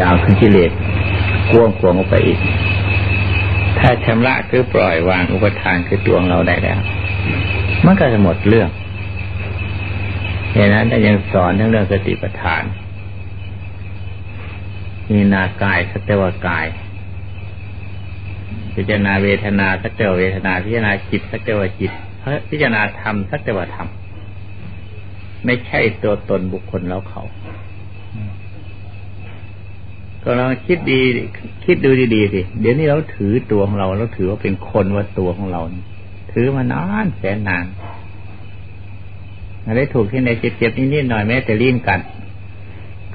ดาวขึ้นกิเลสกวงขวงออกไปอีก ถ้าชำระคือปล่อยวางอุปทานคือตัวงเราได้แล้ว มันก็จะหมดเรื่องเหตุนั้นถ้ายังสอนทั้งเรื่องสติปัฏฐาน มีนากายสัตวากาย พิจารณาเวทนาสักแต่ว่าเวทนา พิจารณาจิตสักแต่ว่าจิต พิจารณาธรรมสักแต่ว่าธรรม ไม่ใช่ตัวตนบุคคลแล้วเขา ก็ลองคิดดีคิดดูดีๆสิเดี๋ยวนี้เราถือตัวของเราเราถือว่าเป็นคนว่าตัวของเราถือมานานแสนนานอะไรถูกที่ไหนเจ็บๆนิดๆหน่อยแม้แต่ลิ้นกัด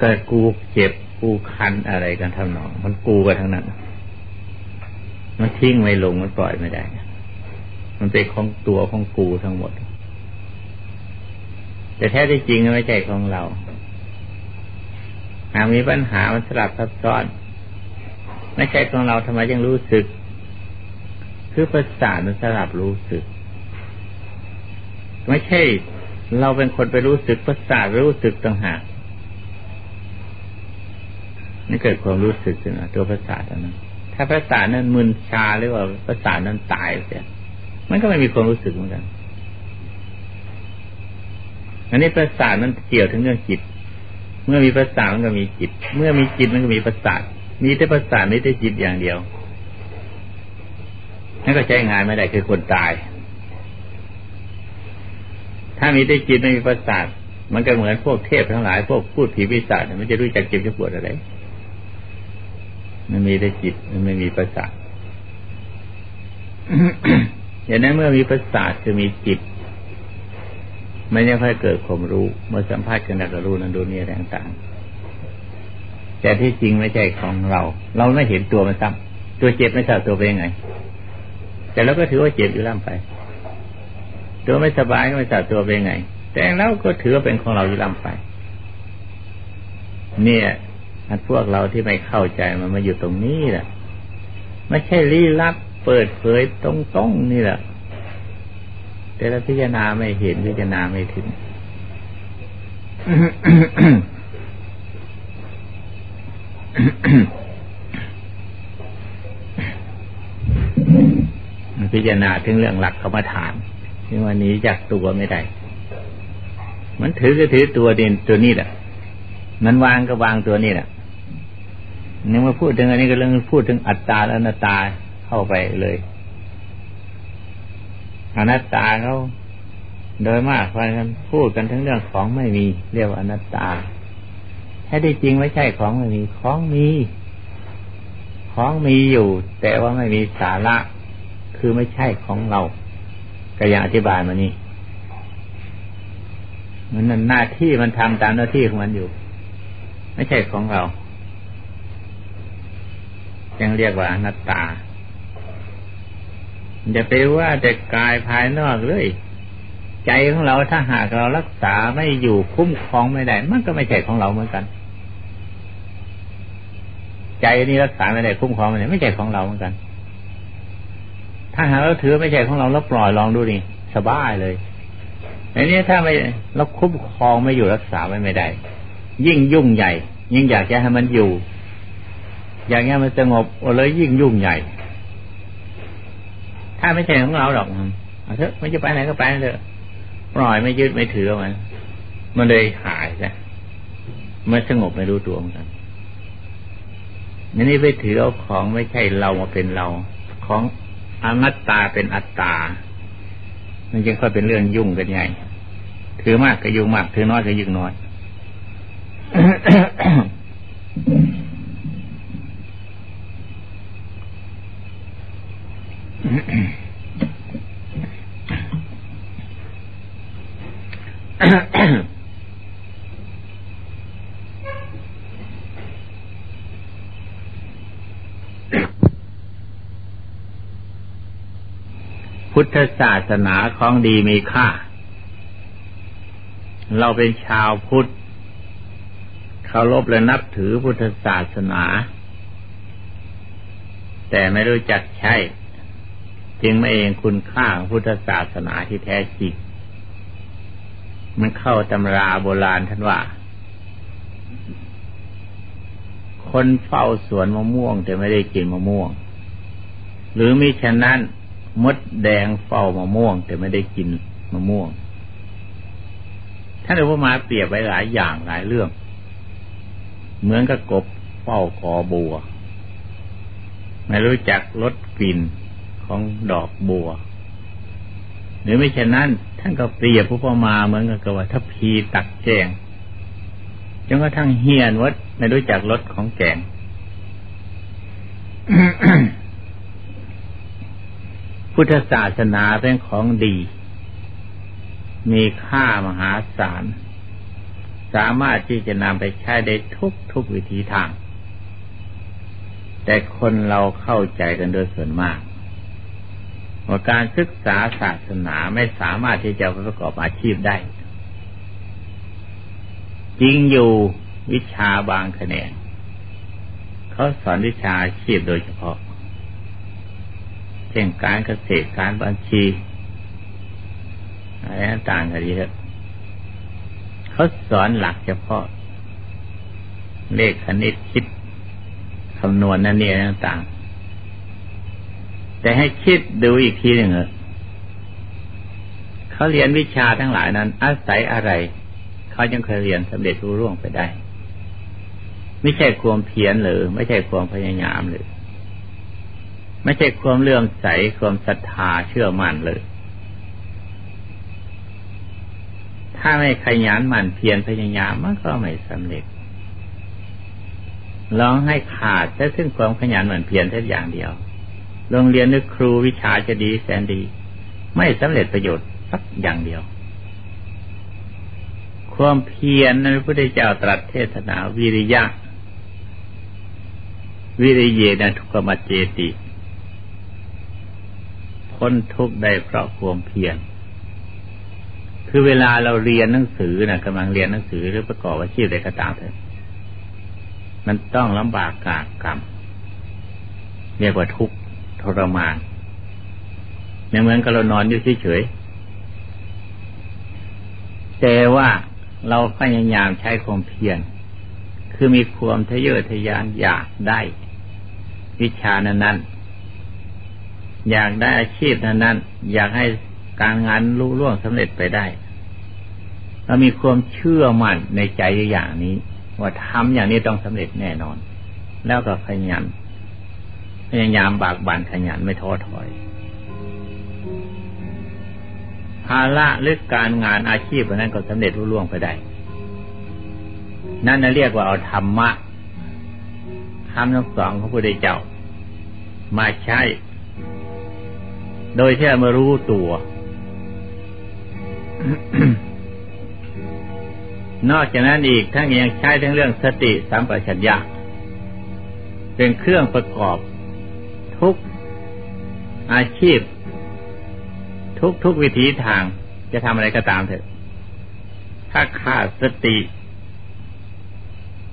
เกิดกูเจ็บกูคันอะไรกันทำนองมันกูกันทั้งนั้นมันทิ้งไม่ลงมันปล่อยไม่ได้ มันเป็นของตัวของกูทั้งหมด แต่แท้ที่จริงไม่ใช่ของเรา หากมีปัญหามันสลับซับซ้อนไม่ใช่ของเราทำไมยังรู้สึก คือประสาทมันสลับรู้สึก ไม่ใช่ เราเป็นคนไปรู้สึกประสาทรู้สึกต่างหากนี่เกิดความรู้สึกขึ้นมาตัวประสาทนั้นถ้าประสาทนั้นมึนชาหรือว่าประสาทนั้นตายเสียมันก็ไม่มีความรู้สึกเหมือนกัน อันนี้ประสาทนั้นเกี่ยวถึงเรื่องจิต เมื่อมีประสาทมันก็มีจิต เมื่อมีจิตมันก็มีประสาทมีแต่ประสาทไม่ได้จิตอย่างเดียวนั่นก็ใช้งานไม่ได้คือคนตาย ถ้ามีแต่จิตไม่มีประสาทมันก็เหมือนพวกเทพทั้งหลายพวกพูดผีวิสาทมันจะรู้จักเจ็บจะปวดอะไรมันมีแต่จิตมันไม่มีประสาทอย่างนั้นเมื่อมีประสาทจะมีจิต ไม่ยังค่อยเกิดความรู้เมื่อสัมภาษณ์กันแล้วก็รู้นั้นดูนี่อะไรต่างๆแต่ที่จริงไม่ใช่ของเรา เราไม่เห็นตัวมันซ้ำตัวเจ็บไม่ทราบตัวเป็นยังไง แต่เราก็ถือว่าเจ็บอยู่ล่ำไป ตัวไม่สบายก็ไม่ทราบตัวเป็นยังไง แต่เราก็ถือว่าเป็นของเราอยู่ล่ำไป เนี่ยอันพวกเราที่ไม่เข้าใจมันมาอยู่ตรงนี้แหละไม่ใช่ลี้ลับเปิดเผยตรงๆนี่แหละ แต่เราพิจารณาไม่เห็นพิจารณาไม่ถึงพิจารณาถึงเรื่องหลักเขามาถามที่วันนี้จากตัวไม่ได้ มันถือก็ถือตัวเด่นตัวนี้แหละ มันวางก็วางตัวนี้แหละนี่มาพูดถึงอันนี้ก็เรื่องพูดถึงอัตตาและนาตาเข้าไปเลย อนัตตาเขาโดยมากพากันพูดกันทั้งเรื่องของไม่มี เรียกว่าอนัตตาแท้ที่จริงไม่ใช่ของไม่มี ของมี ของมีอยู่ แต่ว่าไม่มีสาระ คือไม่ใช่ของเราก็ยังอธิบายมานี่มันหน้าที่มันทำตามหน้าที่ของมันอยู่ ไม่ใช่ของเรายังเรียกว่าอนัตตา อย่าไปว่าแต่กายภายนอกเลย ใจของเราถ้าหากเรารักษาไม่อยู่คุ้มครองไม่ได้ มันก็ไม่ใช่ของเราเหมือนกัน ใจนี้รักษาไม่ได้คุ้มครองไม่ได้ไม่ใช่ของเราเหมือนกัน ถ้าหากเราถือไม่ใช่ของเราแล้วปล่อยลองดูนี่สบายเลยอันนี้ถ้าไม่เราคุ้มครองไม่อยู่รักษาไม่ไม่ได้ ยิ่งยุ่งใหญ่ ยิ่งอยากจะให้มันอยู่ อย่างเงี้ยมันสงบเลยยิ่งยุ่งใหญ่ ถ้าไม่ใช่ของเราหรอกเอาเถอะไม่จะไปไหนก็ไปเถอะปล่อยไม่ยึดไม่ถือมัน มันเลยหายใช่มันสงบไม่รู้ตัวเหมือนกันนี่ไปถือเอาของไม่ใช่เรามาเป็นเรา ของอนัตตาเป็นอัตตา มันจึงค่อยเป็นเรื่องยุ่งกันใหญ่ถือมากก็ยุ่งมาก ถือน้อยก็ยุ่งน้อยพุทธศาสนา พุทธศาสนาของดีมีค่า เราเป็นชาวพุทธเคารพและนับถือพุทธศาสนา แต่ไม่รู้จักใช้จึงไม่เองคุณค่าของพุทธศาสนาที่แท้จริงมันเข้าตำราโบราณท่านว่า คนเฝ้าสวนมะม่วง แต่ไม่ได้กินมะม่วง หรือมิฉะนั้น มดแดงเฝ้ามะม่วง แต่ไม่ได้กินมะม่วง ท่านอุปมาเปรียบไว้หลายอย่างหลายเรื่อง เหมือนกับกบเฝ้าคอบัว ไม่รู้จักลดกลิ่นของดอกบัว หรือไม่เช่นนั้น ท่านก็เปรียบผู้ประมาเหมือนกับว่าถ้าพีตักแกงจนกระทั่งเฮียนวัดไม่รู้จักรสของแกง พุทธศาสนาเป็นของดี มีค่ามหาศาล สามารถที่จะนำไปใช้ได้ทุกทุกวิธีทาง แต่คนเราเข้าใจกันโดยส่วนมากว่าการศึกษาศาสนาไม่สามารถที่จะประกอบอาชีพได้ จริงอยู่วิชาบางแขนงเขาสอนวิชาอาชีพโดยเฉพาะ ช่นการเกษตรการบัญชีอะไรต่างกันเยอะเขาสอนหลักเฉพาะเลขคณิตคิดคำนวณนั่นนี่ต่างแต่ให้คิดดูอีกทีหนึ่งเออเขาเรียนวิชาทั้งหลายนั้น อาศัยอะไร เขาจึงเคยเรียนสำเร็จรู้ร่วงไปได้ ไม่ใช่ความเพียรหรือ ไม่ใช่ความพยายามหรือ ไม่ใช่ความเลื่อมใสความศรัทธาเชื่อมั่นเลย ถ้าไม่ขยันหมั่นเพียรพยายามมันก็ไม่สำเร็จลองให้ขาดแต่ซึ่งความขยันหมั่นเพียรแค่อย่างเดียว โรงเรียนนึกครูวิชาจะดีแสนดี ไม่สำเร็จประโยชน์สักอย่างเดียว ความเพียรนั้นพระพุทธเจ้าตรัสเทศนาวิริยะ วิริเยนะทุกขมัจเจติ พ้นทุกข์ได้เพราะความเพียรคือเวลาเราเรียนหนังสือนะกำลังเรียนหนังสือหรือประกอบอาชีพใดก็ตามเถอะมันต้องลำบากกากกรรมเรียกว่าทุกข์ทรมานไม่เหมือนกับเรานอนอยู่เฉยๆแต่ว่าเราพยายามใช้ความเพียรคือมีความทะเยอทะยานอยากได้ วิชานั้นๆ อยากได้อาชีพนั้นๆอยากให้การงานรุ่ล่วงสำเร็จไปได้เรามีความเชื่อมั่นในใจอย่างนี้ ว่าทำอย่างนี้ต้องสำเร็จแน่นอน แล้วก็พยายามพยายามบากบั่นขยันไม่ท้อถอย ภาระหรือการงานอาชีพนั้นก็สำเร็จรุ่ล่วงไปได้ นั่นเรียกว่าเอาธรรมะคำทั้งสองของพระพุทธเจ้า มาใช้ โดยที่มารู้ตัว นอกจากนั้นอีกทั้งยังใช้ทั้งเรื่องสติสัมปชัญญะ เป็นเครื่องประกอบทุกอาชีพ ทุกทุกวิถีทางจะทำอะไรก็ตามเถอะ ถ้าขาดสติ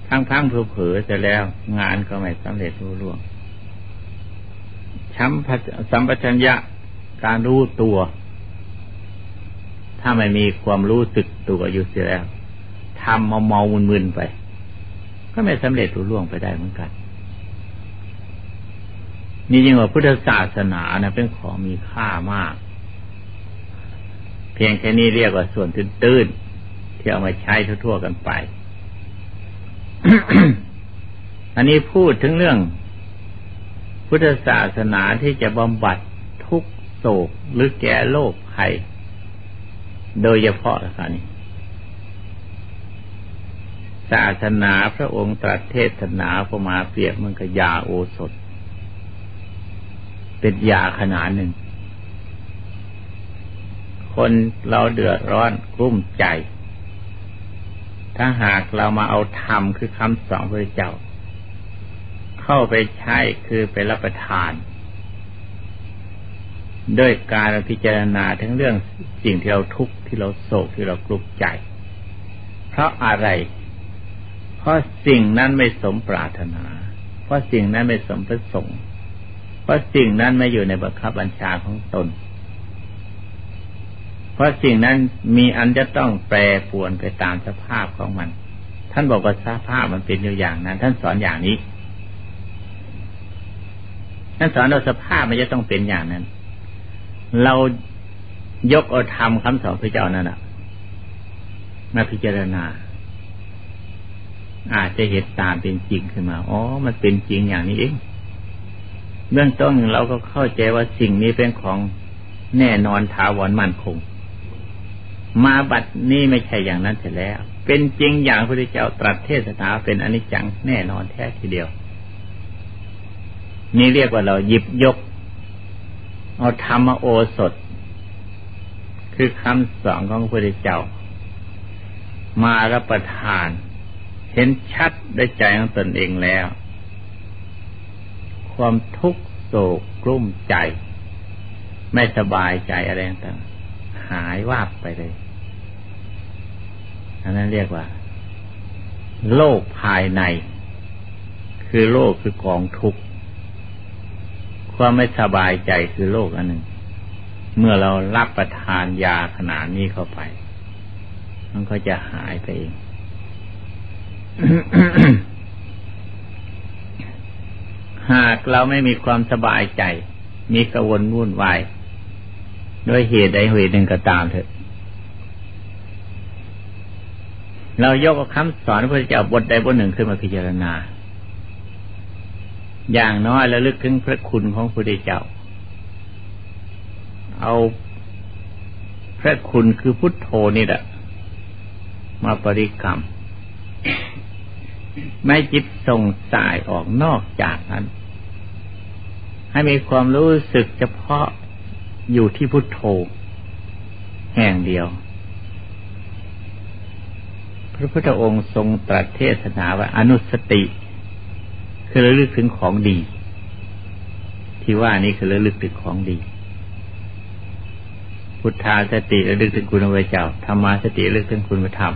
ทั้งทั้งเผลอๆจะแล้ว งานก็ไม่สำเร็จรุ่ร่วงช้ำสัมปชัญญะ การรู้ตัว ถ้าไม่มีความรู้สึกตัวอยู่เสียแล้วทำเมาเมามึนๆไป ก็ไม่สำเร็จรุ่ร่วงไปได้เหมือนกัน นี่ยิ่งว่าพุทธศาสนานะเป็นของมีค่ามาก เพียงแค่นี้เรียกว่าส่วนตื้นๆที่เอามาใช้ทั่วๆกันไป อันนี้พูดถึงเรื่องพุทธศาสนาที่จะบำบัด โศก หรือแก่โรคภัย โดยเฉพาะนะนี่ศาสนาพระองค์ตรัสเทศนาประมาเปรียบมันกับยาโอสถ เป็นยาขนาดหนึ่ง คนเราเดือดร้อนกลุ้มใจ ถ้าหากเรามาเอาธรรมคือคำสอนพระเจ้า เข้าไปใช้คือไปรับประทาน ด้วยการพิจารณาทั้งเรื่องสิ่งที่เราทุกข์ที่เราโศกที่เรากลุ้มใจ เพราะอะไร เพราะสิ่งนั้นไม่สมปรารถนา เพราะสิ่งนั้นไม่สมประสงค์เพราะสิ่งนั้นไม่อยู่ในบังคับบัญชาของตน เพราะสิ่งนั้นมีอันจะต้องแปรปวนไปตามสภาพของมัน ท่านบอกว่าสภาพมันเป็นอยู่อย่างนั้น ท่านสอนอย่างนี้ ท่านสอนเราสภาพมันจะต้องเป็นอย่างนั้น เรายกเอาธรรมคำสอนพระเจ้านั่นะมาพิจารณา อาจจะเห็นตามเป็นจริงขึ้นมา อ๋อ มันเป็นจริงอย่างนี้เอง เบื้องต้นเราก็เข้าใจว่าสิ่งนี้เป็นของแน่นอนถาวรมั่นคง มาบัดนี้ไม่ใช่อย่างนั้นเสร็จแล้ว เป็นจริงอย่างพระพุทธเจ้าตรัสเทศนาเป็นอนิจจังแน่นอนแท้ทีเดียว นี่เรียกว่าเราหยิบยก เอาธรรมโอสถ คือคำสอนของพระพุทธเจ้า มารับประทาน เห็นชัดได้ใจของตนเองแล้ว ความทุกข์โศกกลุ้มใจ ไม่สบายใจอะไรต่างหายวาบไปเลย อันนั้นเรียกว่า โลกภายใน คือโลกคือกองทุกข์ ความไม่สบายใจคือโลกอันหนึ่ง เมื่อเรารับประทานยาขนาดนี้เข้าไป มันก็จะหายไปเองหากเราไม่มีความสบายใจ มีกระวนวุ่นวายด้วยเหตุใดเหตุหนึ่งก็ตามเถอะ เรายกคำสอนพระเจ้าบทใดบทหนึ่งขึ้นมาพิจารณา อย่างน้อยแล้วลึกถึงพระคุณของพระพุทธเจ้า เอาพระคุณคือพุทโธนี่แหละมาปริกรรม ไม่จิตส่งสายออกนอกจากนั้น ให้มีความรู้สึกเฉพาะอยู่ที่พุทโธ แห่งเดียว พระพุทธองค์ทรงตรัสเทศนาว่าอนุสติ คือระลึกถึงของดี ที่ว่านี้คือระลึกถึงของดี พุทธาสติระลึกถึงคุณพระเจ้าธรรมาสติระลึกถึงคุณพระธรรม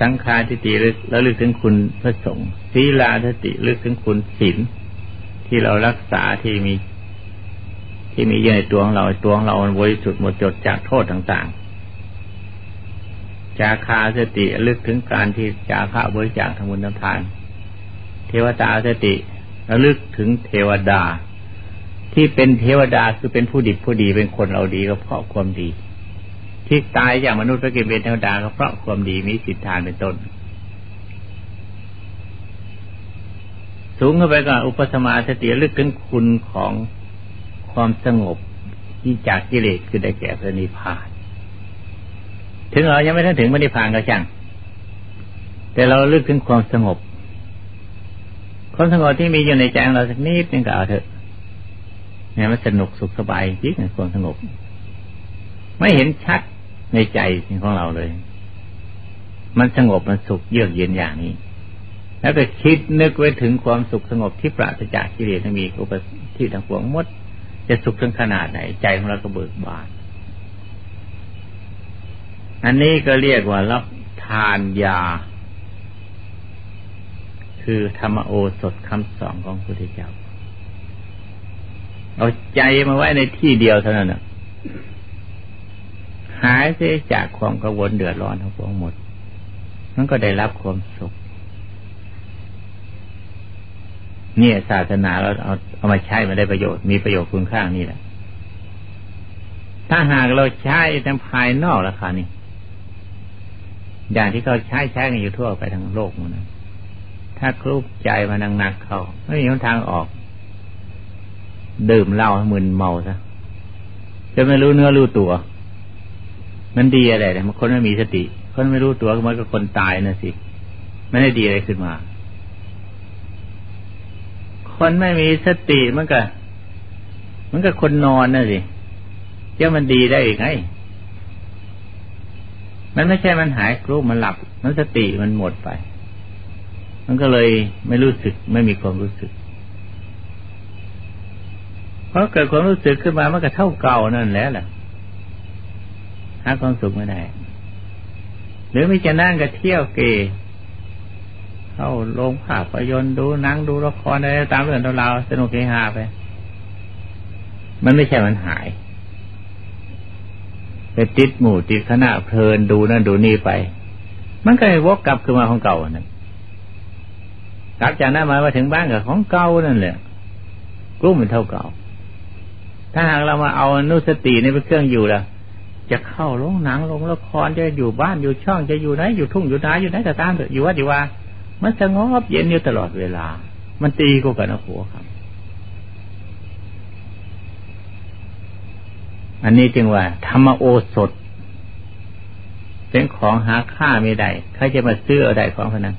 สังฆาสติระลึกถึงคุณพระสงฆ์ศีลาสติระลึกถึงคุณศีลที่เรารักษาที่มี ที่มีอยู่ในตัวของเราตัวของเราบริสุทธิ์หมดจดจากโทษต่างๆ จาคาสติลึกถึงการที่จาคาบริจาคทำบุญทำทาน เทวตาสติระลึกถึงเทวดา ที่เป็นเทวดาคือเป็นผู้ดีผู้ดีเป็นคนเราดีก็เพราะความดี ที่ตายจากมนุษย์ไปเกิดเป็นเทวดาก็เพราะความดีมีสิทธิทานเป็นต้น สูงขึ้นไปก็อุปสมาสติลึกถึงคุณของความสงบที่จากกิเลสคือได้แก่พระนิพพาน ถึงเรายังไม่ทันถึงพระนิพพานก็ช่างแต่เราลึกถึงความสงบ ความสงบที่มีอยู่ในใจของเราสักนิดนึงก็เอาเถอะเนี่ยมันสนุกสุขสบายจริงความสงบ ไม่เห็นชัดในใจของเราเลย มันสงบมันสุขเยือกเย็นอย่างนี้ แล้วก็คิดนึกไว้ถึงความสุขสงบที่ปราศจากกิเลสมีอุปที่ทั้งปวงมด จะสุขถึงขนาดไหน ใจของเราก็เบิกบาน อันนี้ก็เรียกว่ารับทานยา คือธรรมโอสถคำสอนของพระพุทธเจ้า เอาใจมาไว้ในที่เดียวเท่านั้นนะหายเสียจากความกังวลเดือดร้อนทั้งปวงหมดมันก็ได้รับความสุข เนี่ยศาสนาเราเอาเอามาใช้มาได้ประโยชน์มีประโยชน์คุณค่านี่แหละ ถ้าหากเราใช้ทางภายนอกราคานี่อย่างที่เขาใช้ใช้กันอยู่ทั่วไปทั้งโลกมันนะ ถ้าคลุบใจมานังหนักๆเขาไม่มีทางออก ดื่มเหล้ามึนเมาซะจะไม่รู้เนื้อรู้ตัว มันดีอะไรเนี่ยมันคนไม่มีสติ คนไม่รู้ตัวมันก็คนตายนะสิไม่ได้ดีอะไรขึ้นมา คนไม่มีสติมันก็ มันก็คนนอนน่ะสิจะมันดีได้อีกไงมันไม่ใช่มันหายกรู้มันหลับ มันสติมันหมดไป มันก็เลยไม่รู้สึกไม่มีความรู้สึกเพราะเกิดความรู้สึกขึ้นมามันก็เท่าเก่านั่นแหละแหละหาความสุขไม่ได้ หรือไม่จะนั่งก็เที่ยวเกเข้าโรงภาพยนตร์ดูหนังดูละครอะไรตามเรื่องราวสนุกเฮฮาไป มันไม่ใช่มันหาย ไปติดหมู่ติดคณะเพลินดูนั่นดูนี่ไป มันก็วกกลับขึ้นมาของเก่านั่น กลับจากนั้นมามาถึงบ้านกับของเก่านั่นแหละกรุ่มเป็นเท่าเก่า ถ้าหากเรามาเอานุสติในเป็นเครื่องอยู่ละจะเข้าลงหนังลงละครจะอยู่บ้านอยู่ช่องจะอยู่ไหนอยู่ทุ่งอยู่นาอยู่ไหนก็ตามเถอะอยู่วัดอยู่ว่า มันสงบเย็นอยู่ตลอดเวลา มันตีกูกันนะหัวครับ อันนี้จึงว่า ธรรมโอสถเป็นของหาค่าไม่ได้ใครจะมาซื้อเอาได้ของพนัน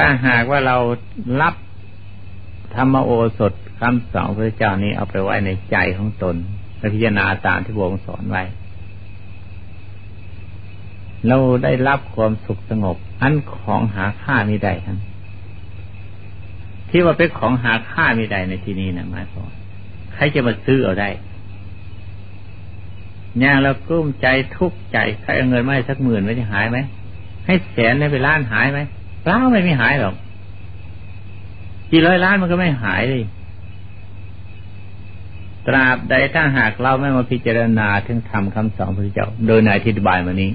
ถ้าหากว่าเรารับธรรมโอสถคำสอนพระเจ้านี้เอาไปไว้ในใจของตนและพิจารณาตามที่พระองค์สอนไว้ เราได้รับความสุขสงบ อันของหาค่าไม่ได้ทั้งที่ว่าเป็นของหาค่าไม่ได้ในที่นี้นะหมายความใครจะมาซื้อเอาได้อย่างเรากลุ้มใจทุกข์ใจใครเอาเงินมาให้สักหมื่นไม่จะหายไหมให้แสนไปล้านหายไหม ล่าไม่มีหายหรอกกี่ร้อยล้านมันก็ไม่หายเลยตราบใดถ้าหากเราไม่มาพิจารณาถึงธรรมคำสอนพระเจ้า โดยนายที่อธิบายมานี้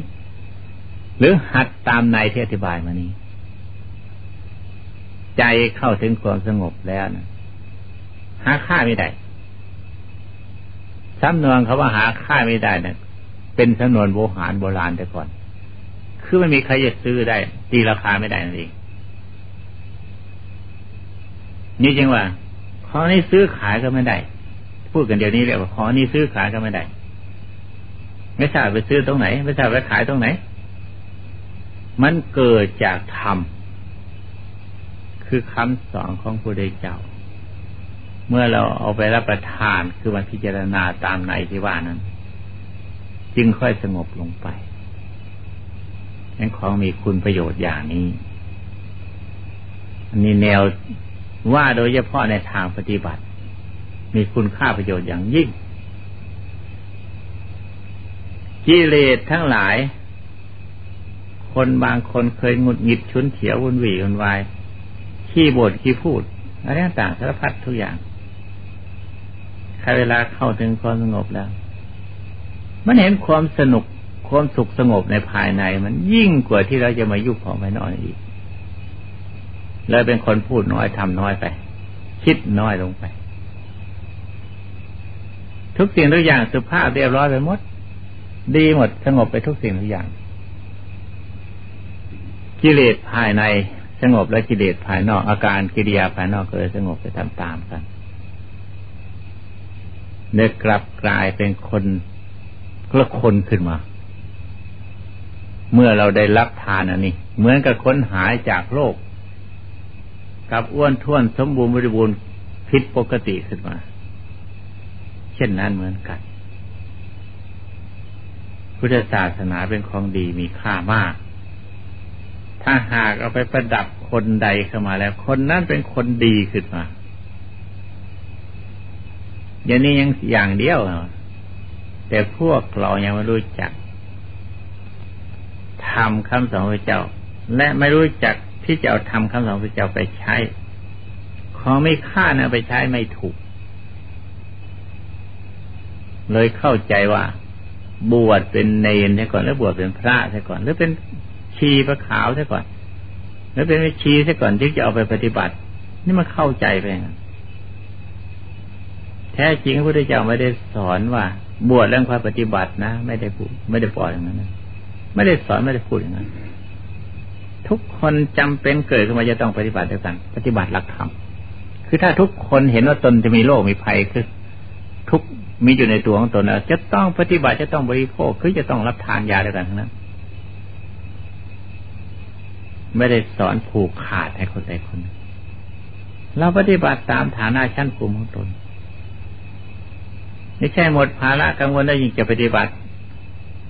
หรือหัดตามนายที่อธิบายมานี้ ใจเข้าถึงความสงบแล้วนะหาค่าไม่ได้สำนวนเขาว่าหาค่าไม่ได้นะเป็นสำนวนโบหารโบราณแต่ก่อน คือไม่มีใครจะซื้อได้ตีราคาไม่ได้นั่นเองนี่จริงว่าข้อนี้ซื้อขายก็ไม่ได้ พูดกันเดี๋ยวนี้เรียกว่าข้อนี้ซื้อขายก็ไม่ได้ ไม่ทราบไปซื้อตรงไหน ไม่ทราบไปขายตรงไหน มันเกิดจากธรรมคือคำสอนของพระพุทธเจ้า เมื่อเราเอาไปรับประทานคือมันพิจารณาตามในที่ว่านั้น จึงค่อยสงบลงไป นั่นของมีคุณประโยชน์อย่างนี้อันนี้แนวว่าโดยเฉพาะในทางปฏิบัติ มีคุณค่าประโยชน์อย่างยิ่ง กิเลสทั้งหลาย คนบางคนเคยงุดหงิดชุนเฉียววุ่นวี่วุ่นวาย ขี้บ่นขี้พูดอะไรต่างสารพัดทุกอย่างถ้าเวลาเข้าถึงความสงบแล้ว มันเห็นความสนุก ความสุขสงบในภายใน มันยิ่งกว่าที่เราจะมายุ่งของภายนอกอีกเลยเป็นคนพูดน้อยทำน้อยไป คิดน้อยลงไป ทุกสิ่งทุกอย่างสุภาพเรียบร้อยไปหมด ดีหมดสงบไปทุกสิ่งทุกอย่าง กิเลสภายในสงบและกิเลสภายนอก อาการกิริยาภายนอกก็เลยสงบไปตามๆกันเนื้อกลับกลายเป็นคนละคนขึ้นมา เมื่อเราได้รับทานอันนี้ เหมือนกับค้นหายจากโลก กับอ้วนท้วนสมบูรณ์บริบูรณ์ผิดปกติขึ้นมา เช่นนั้นเหมือนกัน พุทธศาสนาเป็นของดีมีค่ามาก ถ้าหากเอาไปประดับคนใดเข้ามาแล้ว คนนั้นเป็นคนดีขึ้นมาอย่างนี้ยังอย่างเดียว แต่พวกเรายังไม่รู้จัก ทำคำสอนพระเจ้า และไม่รู้จักที่จะเอาทำคำสอนพระเจ้าไปใช้ ของไม่ค่านะไปใช้ไม่ถูก เลยเข้าใจว่า บวชเป็นเนรใช่ก่อน แล้วบวชเป็นพระใช่ก่อน หรือเป็นชีพระขาวใช่ก่อน แล้วเป็นชีใช่ก่อนที่จะเอาไปปฏิบัติ นี่มันเข้าใจไปนแท้จริงพระพุทธเจ้าไม่ได้สอนว่า บวชเรื่องความปฏิบัตินะ ไม่ได้ไม่ได้ปล่อยอย่างนั้นนะ ไม่ได้สอนไม่ได้พูดอย่างนั้นทุกคนจำเป็นเกิดขึ้นมาจะต้องปฏิบัติด้วยกัน ปฏิบัติหลักธรรมคือถ้าทุกคนเห็นว่าตนจะมีโรคมีภัยคือ ทุกมีอยู่ในตัวของตนแล้วจะต้องปฏิบัติจะต้องบริโภคคือจะต้องรับทานยาด้วยกันทั้งนั้นไม่ได้สอนผูกขาดให้คนใดคนเราปฏิบัติตามฐานะชั้นภูมิของตนไม่ใช่หมดภาระกังวลแล้วยิ่งจะปฏิบัติ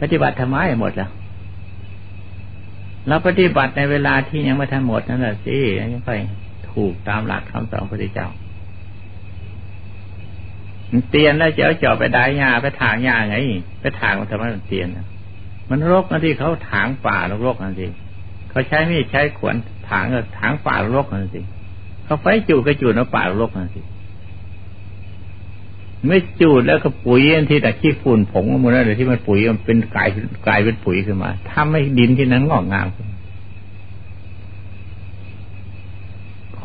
ปฏิบัติทำไมหมดแล้ว เราปฏิบัติในเวลาที่ยังไม่ทันหมดนั่นแหละสิยังไปถูกตามหลักคำสอนพระพุทธเจ้าเตียนแล้วเจะเอาจอบไปได้ยาไปถางยาไง ไปถางมันทำไมมันเตียนมันรกนั่นที่เขาถางป่ารกนั่นสิเขาใช้มีดใช้ขวานถางก็ถางป่ารกนั่นสิเขาไฟจูก็จูนป่ารกนั่นสิ ไม่จูดแล้วก็ปุ๋ยที่แต่ขี้ฝุ่นผงมันนั่นเลยที่มันปุ๋ยมันเป็นกลายกลายเป็นปุ๋ยขึ้นมาทำให้ดินที่นั้นงอกงาม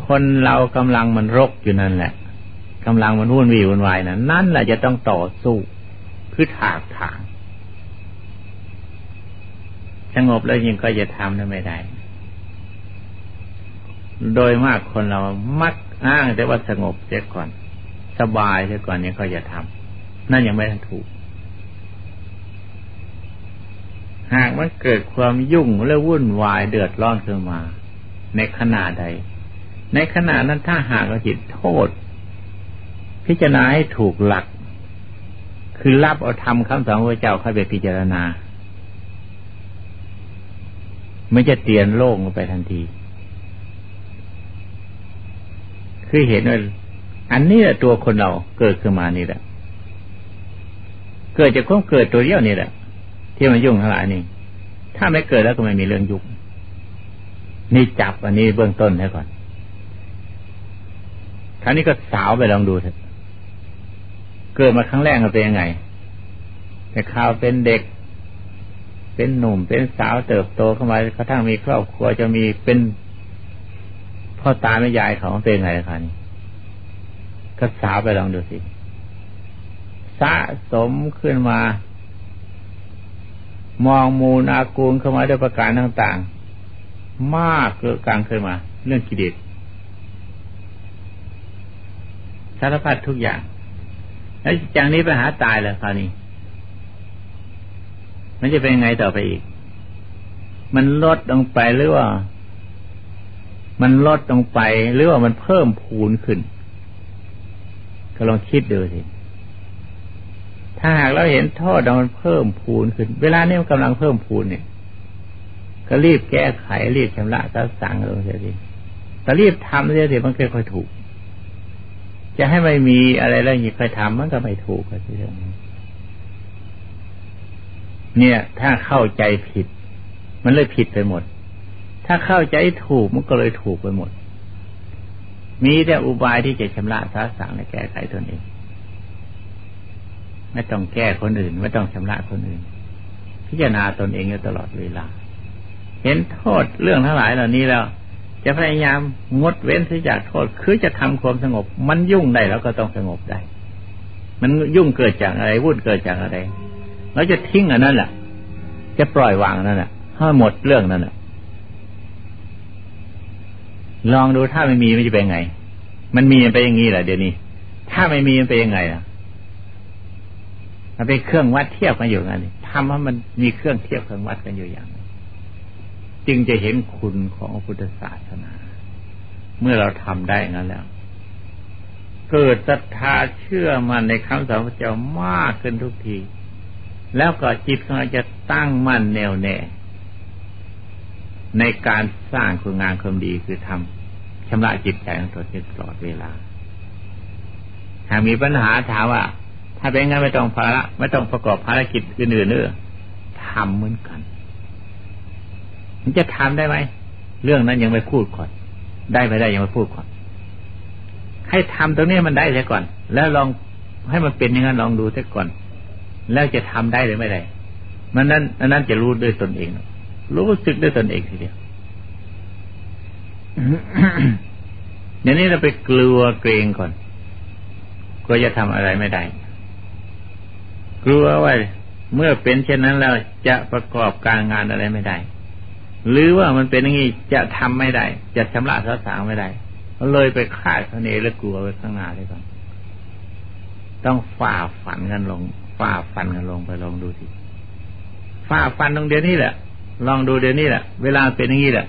คนเรากำลังมันรกอยู่นั่นแหละกำลังมันวุ่นวี่วุ่นวายนะนั่นแหละจะต้องต่อสู้คือถากถางสงบแล้วยิ่งก็จะทำนั้นไม่ได้ โดยมากคนเรามักอ้างแต่ว่าสงบเสียก่อน สบายเสียก่อนเนี้ก็จะทำนั่นยังไม่ถูก หากมันเกิดความยุ่งและวุ่นวายเดือดร้อนขึ้นมา ในขณะใด ในขณะนั้นถ้าหากเราจิตโทษ พิจารณาให้ถูกหลัก คือรับเอาธรรมคำสอนพระเจ้าเข้าไปพิจารณาไม่จะเตียนโล่งไปทันที คือเห็นว่า อันนี้แหละตัวคนเราเกิดขึ้นมานี่แหละ เกิดจากความเกิดตัวเดียวนี่แหละ ที่มันยุ่งทั้งหลายนี่ ถ้าไม่เกิดแล้วก็ไม่มีเรื่องยุ่งนี่จับอันนี้เบื้องต้นให้ก่อนครั้นี้ก็สาวไปลองดูเถอะ เกิดมาครั้งแรกมันเป็นยังไง แต่ข่าวเป็นเด็ก เป็นหนุ่ม เป็นสาวเติบโตเข้ามากระทั่งมีครอบครัวจะมีเป็นพ่อตาแม่ยายเขาเป็นไงคะนี่ ก็สาไปลองดูสิ สะสมขึ้นมา มองมูลอากูลเข้ามาด้วยประการต่างๆ มากเกิดกลางขึ้นมา เรื่องกิเลสสารพัดทุกอย่าง แล้วจากนี้ไปหาตายแล้วคราวนี้มันจะเป็นไงต่อไปอีก มันลดลงไปหรือว่า มันลดลงไปหรือว่ามันเพิ่มพูนขึ้น ก็ลองคิดดูสิ ถ้าหากเราเห็นโทษมันเพิ่มพูนขึ้น เวลานี้มันกำลังเพิ่มพูนเนี่ย ก็รีบแก้ไขรีบชำระซัสั่งลงเสียสิแต่รีบทำเสียสิมันค่อยๆถูก จะให้ไม่มีอะไรแล้วยิ่งค่อยทำมันก็ไม่ถูกกันทีเดียวเนี่ย ถ้าเข้าใจผิด มันเลยผิดไปหมด ถ้าเข้าใจถูกมันก็เลยถูกไปหมด มีแต่อุบายที่จะชำระสาสางและแก้ไขตนเอง ไม่ต้องแก้คนอื่น ไม่ต้องชำระคนอื่น พิจารณาตนเองอยู่ตลอดเวลา เห็นโทษเรื่องทั้งหลายเหล่านี้แล้ว จะพยายามงดเว้นที่จากโทษ คือจะทำความสงบ มันยุ่งได้แล้วก็ต้องสงบได้ มันยุ่งเกิดจากอะไรวุ่นเกิดจากอะไรเราจะทิ้งอันนั้นแหละจะปล่อยวางนั่นแหละถ้หมดเรื่องนั้นแหละ ลองดูถ้าไม่มีมันจะเป็นไง มันมีมันไปอย่างนี้แหละเดี๋ยวนี้ ถ้าไม่มีมันไปยังไงล่ะมันเป็นเครื่องวัดเทียบกันอยู่งั้นทำให้มันมีเครื่องเทียบเครื่องวัดกันอยู่อย่างจึงจะเห็นคุณของพุทธศาสนา เมื่อเราทำได้งั้นแล้ว เกิดศรัทธาเชื่อมันในคำสอนพระเจ้ามากขึ้นทุกที แล้วก็จิตของเราจะตั้งมั่นแน่วแน่ ในการสร้างคุณงานความดีคือทำชำระจิตใจของตัวเองตลอดเวลา หากมีปัญหาถามว่า ถ้าเป็นงั้นไม่ต้องภาระไม่ต้องประกอบภารกิจอื่นๆเนอทำเหมือนกัน มันจะทำได้ไหม เรื่องนั้นยังไม่พูดก่อน ได้ไม่ได้ยังไม่พูดก่อน ให้ทำตรงนี้มันได้เสียก่อน แล้วลองให้มันเป็นอย่างนั้นลองดูเสียก่อน แล้วจะทำได้หรือไม่ได้มันนั้นนนั้นจะรู้ด้วยตนเอง รู้สึกด้วยตนเองทีเดียวเดี๋ยวนี้เราไปกลัวเกรงก่อนกลัวจะทำอะไรไม่ได้ กลัวว่าเมื่อเป็นเช่นนั้นแล้วจะประกอบการงานอะไรไม่ได้ หรือว่ามันเป็นอย่างนี้จะทำไม่ได้ จะชำระสาสางไม่ได้เลยไปคาดคะเนและกลัวไปข้างหน้าเลยก่อนต้องฝ่าฝันกันลง ฝ่าฟันกันลงไปลองดูทีฝ่าฟันตรงเดียวนี้แหละ ลองดูเดี๋ยวนี้แหละเวลาเป็นอย่างนี้แหละ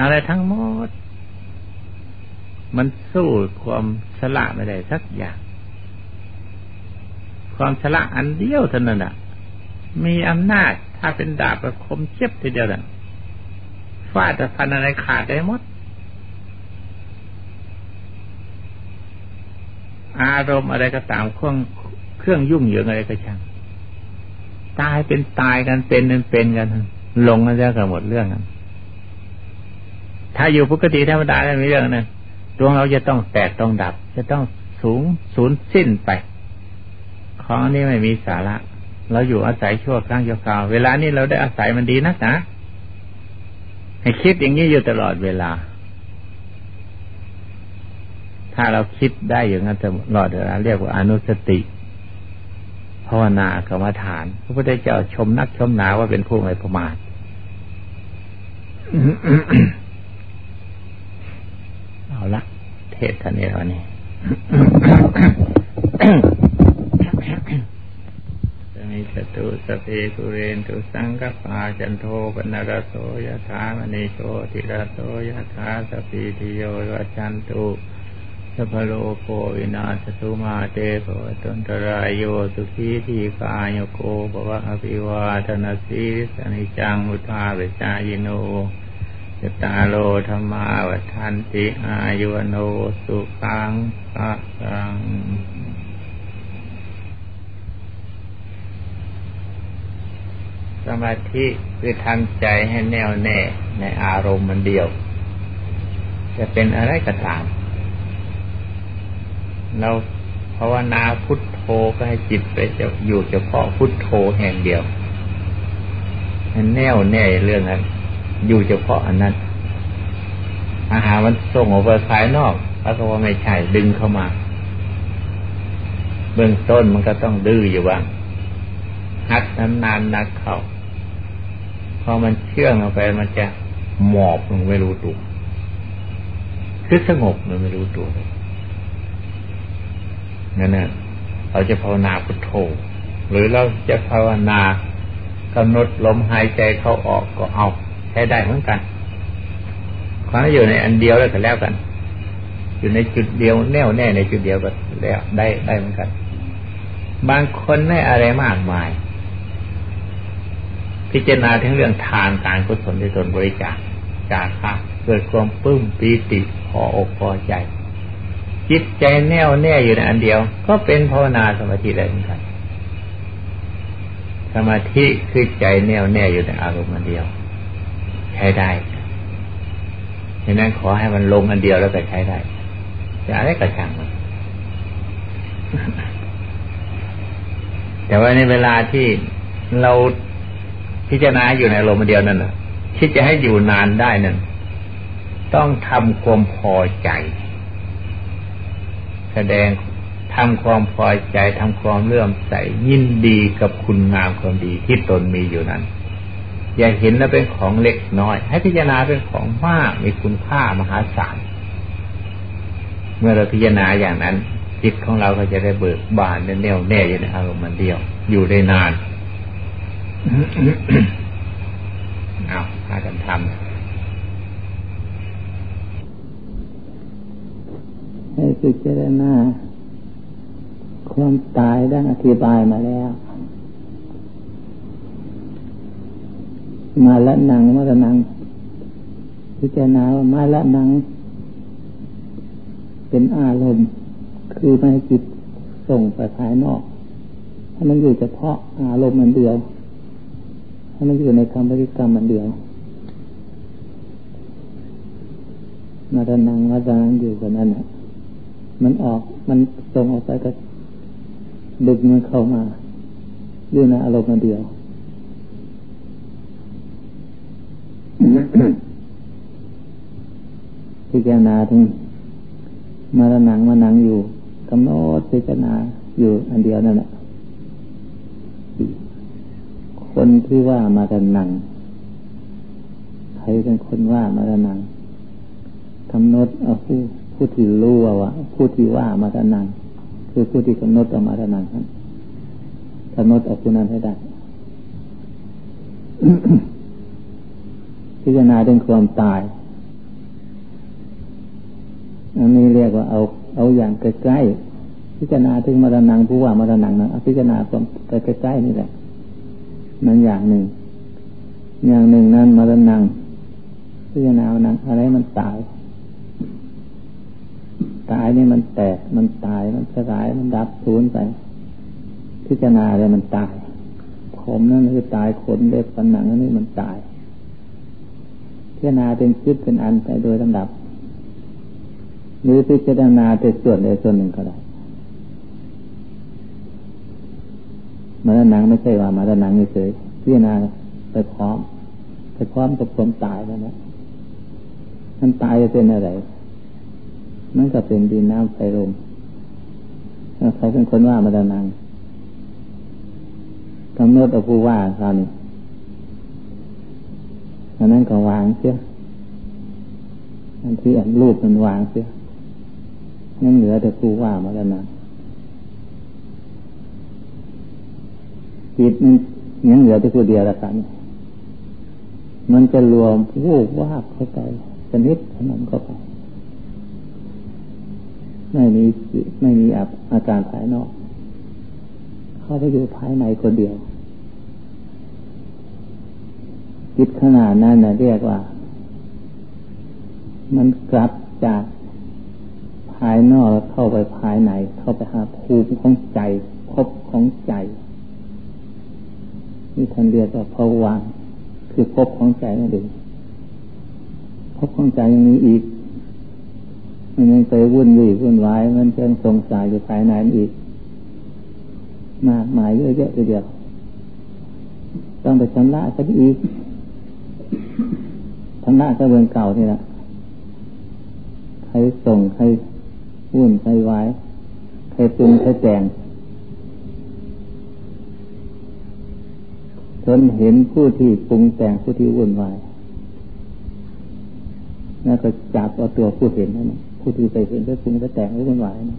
อะไรทั้งหมด มันสู้ความฉลาดไม่ได้สักอย่าง ความฉลาดอันเดียวเท่านั้นอะ มีอำนาจถ้าเป็นดาบประคมเจ็บทีเดียวน่ะฟาดแต่ฟันอะไรขาดได้หมด อารมณ์อะไรก็ตามเครื่องเครื่องยุ่งเหยิงอะไรก็ช่าง ตายเป็นตายกันเป็นเป็นเป็นกันลงกันแล้วกันหมดเรื่องกันถ้าอยู่ปกติธรรมดาไม่มีเรื่องนั้นดวงเราจะต้องแตกต้องดับ จะต้องสูงสูญสิ้นไป ของนี้ไม่มีสาระเราอยู่อาศัยชั่วครั้งชั่วคราว เวลานี้เราได้อาศัยมันดีนักนะให้คิดอย่างนี้อยู่ตลอดเวลา ถ้าเราคิดได้อย่างนั้นตลอดเวลาเรียกว่าอนุสติ ภาวนากรรมฐาน พระพุทธเจ้าชมนักชมหนาว่าเป็นผู้ไม่ประมาทเอาละเทศท่านนี้วันนี้มิจตุสเพตุเรนตุสังกปาจันโทปนรโสยะถามณีโชติระโสยถาสพีติโยวัจันตุ สัพโลโควินาสตุมาเตภวตุนตรายโยสุขีทีกายโกภวะอภิวาทนาสีสนิจังมุทาเวจายโนจตาโลธรรมาวัฏันติอายุโนสุขังพระสังสมาธิคือทำใจให้แน่วแน่ในอารมณ์มันเดียว จะเป็นอะไรก็ตาม เราภาวนาพุทโธก็ให้จิตไปจะอยู่เฉพาะพุทโธแห่งเดียวแน่วแน่เรื่องนั้นอยู่เฉพาะอันนั้น อาหารมันส่งออกไปภายนอกแล้วก็ว่าไม่ใช่ดึงเข้ามา เบื้องต้นมันก็ต้องดื้ออยู่บ้างฮัดนานๆนักเข้าพอมันเชื่องออกไปมันจะหมอบมันไม่รู้ตัว คือสงบมันไม่รู้ตัว นั่นน่ะเราจะภาวนาพุทโธ หรือเราจะภาวนากำหนดลมหายใจเข้าออกก็เอาใช้ได้เหมือนกันความอยู่ในอันเดียวแล้วก็แล้วกัน อยู่ในจุดเดียวแน่วแน่ในจุดเดียวก็แล้วได้ได้เหมือนกัน บางคนไม่อะไรมากมาย พิจารณาทั้งเรื่องทานการกุศลที่ตนบริจาคจากค่ะเกิดความปลื้มปีติพออกพอใจ จิตใจแน่วแน่อยู่ในอันเดียว ก็เป็นภาวนาสมาธิได้เหมือนกัน สมาธิคือใจแน่วแน่อยู่ในอารมณ์อันเดียว ใช้ได้ฉะนั้นขอให้มันลงอันเดียวแล้วก็ใช้ได้จะอะไรก็ช่างมันแต่ว่าในเวลาที่เราพิจารณาอยู่ในอารมณ์เดียวนั่นนะคิดจะให้อยู่นานได้นั่นต้องทำความพอใจ แสดงทำความพอใจทำความเลื่อมใสยินดีกับคุณงามความดีที่ตนมีอยู่นั้น อย่าเห็นว่าเป็นของเล็กน้อย ให้พิจารณาเป็นของมากมีคุณค่ามหาศาลเมื่อเราพิจารณาอย่างนั้น จิตของเราก็จะได้เบิกบานแน่วแน่อยู่ในอารมณ์มันเดียว อยู่ได้นานเอาพากันทำ ให้พิจารณาความตายได้อธิบายมาแล้ว มาละนังมาละนัง พิจารณาว่ามาละนัง เป็นอารมณ์ คือไม่ให้จิตส่งไปภายนอกถ้ามันอยู่เฉพาะอารมณ์มันเดียวให้มันอยู่ในคำบริกรรมมันเดียวมาดานังมาดานังอยู่กับนั้นอะ มันออก มันส่งออกไปก็ดึงมันเข้ามาอยู่ในอารมณ์มันเดียวพิจารณาถึงมาดานังมาหนังอยู่กำหนดพิจารณาอยู่อันเดียวนั่นแหละคนที่ว่ามาดันนังใครเป็นคนว่ามาดันนังกำหนดเอาผู้ ผู้ที่รู้ว่าผู้ที่ว่ามาดันนังคือผู้ที่กำหนดเอามาดันนังครับกำหนดเอาผู้นั้นให้ได้พิจารณาเรื่องความตาย อันนี้เรียกว่าเอา เอาอย่างใกล้ๆ พิจารณาถึงมรณังผู้ว่ามรณังนะพิจารณาความใกล้ๆนี่แหละนั้นอย่างหนึ่ง อย่างหนึ่งนั้นมรณงพิจารณาอะไรมันตาย ตายนี่มันแตก มันตาย มันสลาย มันดับสูญไป พิจารณาอะไรมันตาย ผมนั่นคือตายขนเล็บฝันหนังนั่นนี่มันตาย พิจารณาเป็นชุดเป็นอันไปโดยลำดับ หรือพิจารณาเป็นส่วนใดส่วนหนึ่งก็ได้มาแล้วนังไม่ใช่ว่ามาแล้วนังเฉยพิจารณาไปพร้อมไปพร้อมกับความตายแล้วนะมันตายจะเป็นอะไร มันก็เป็นดินน้ำไฟลมใครเป็นคนว่ามาดานังกำหนดเอาผู้ว่าคราวนี้อันนั้นก็วางเสียอันที่อันรูปมันวางเสียยังเหลือแต่ผู้ว่ามาแล้วนะจิตมันยังเหลือแต่ผู้เดียวละกัน มันจะรวมวูบวาเข้าไปชนิดขนาดเข้าไป ไม่มีไม่มีอาการภายนอก เข้าไปอยู่ภายในคนเดียว จิตขนาดนั้นนะเรียกว่า มันกลับจากภายนอกเข้าไปภายใน เข้าไปหาภูมิของใจพบของใจนี่ท่านเรียกว่าภวังคือพบของใจนั่นเองพบของใจยังมีอีก มันยังไปวุ่นวี่วุ่นวาย มันยังสงสัยอยู่ภายในอีก มากมายเยอะๆเดียวต้องไปชำระสักอีกชำระก็เบืองเก่านี่แหละใครส่งใครวุ่นใครวายใครปรุงใครแจงจนเห็นผู้ที่ปรุงแต่งผู้ที่วุ่นวาย แล้วก็จับเอาตัวผู้เห็นนั่น ผู้ที่ไปเห็นก็ปรุงก็แต่งไว้เป็นวายนะ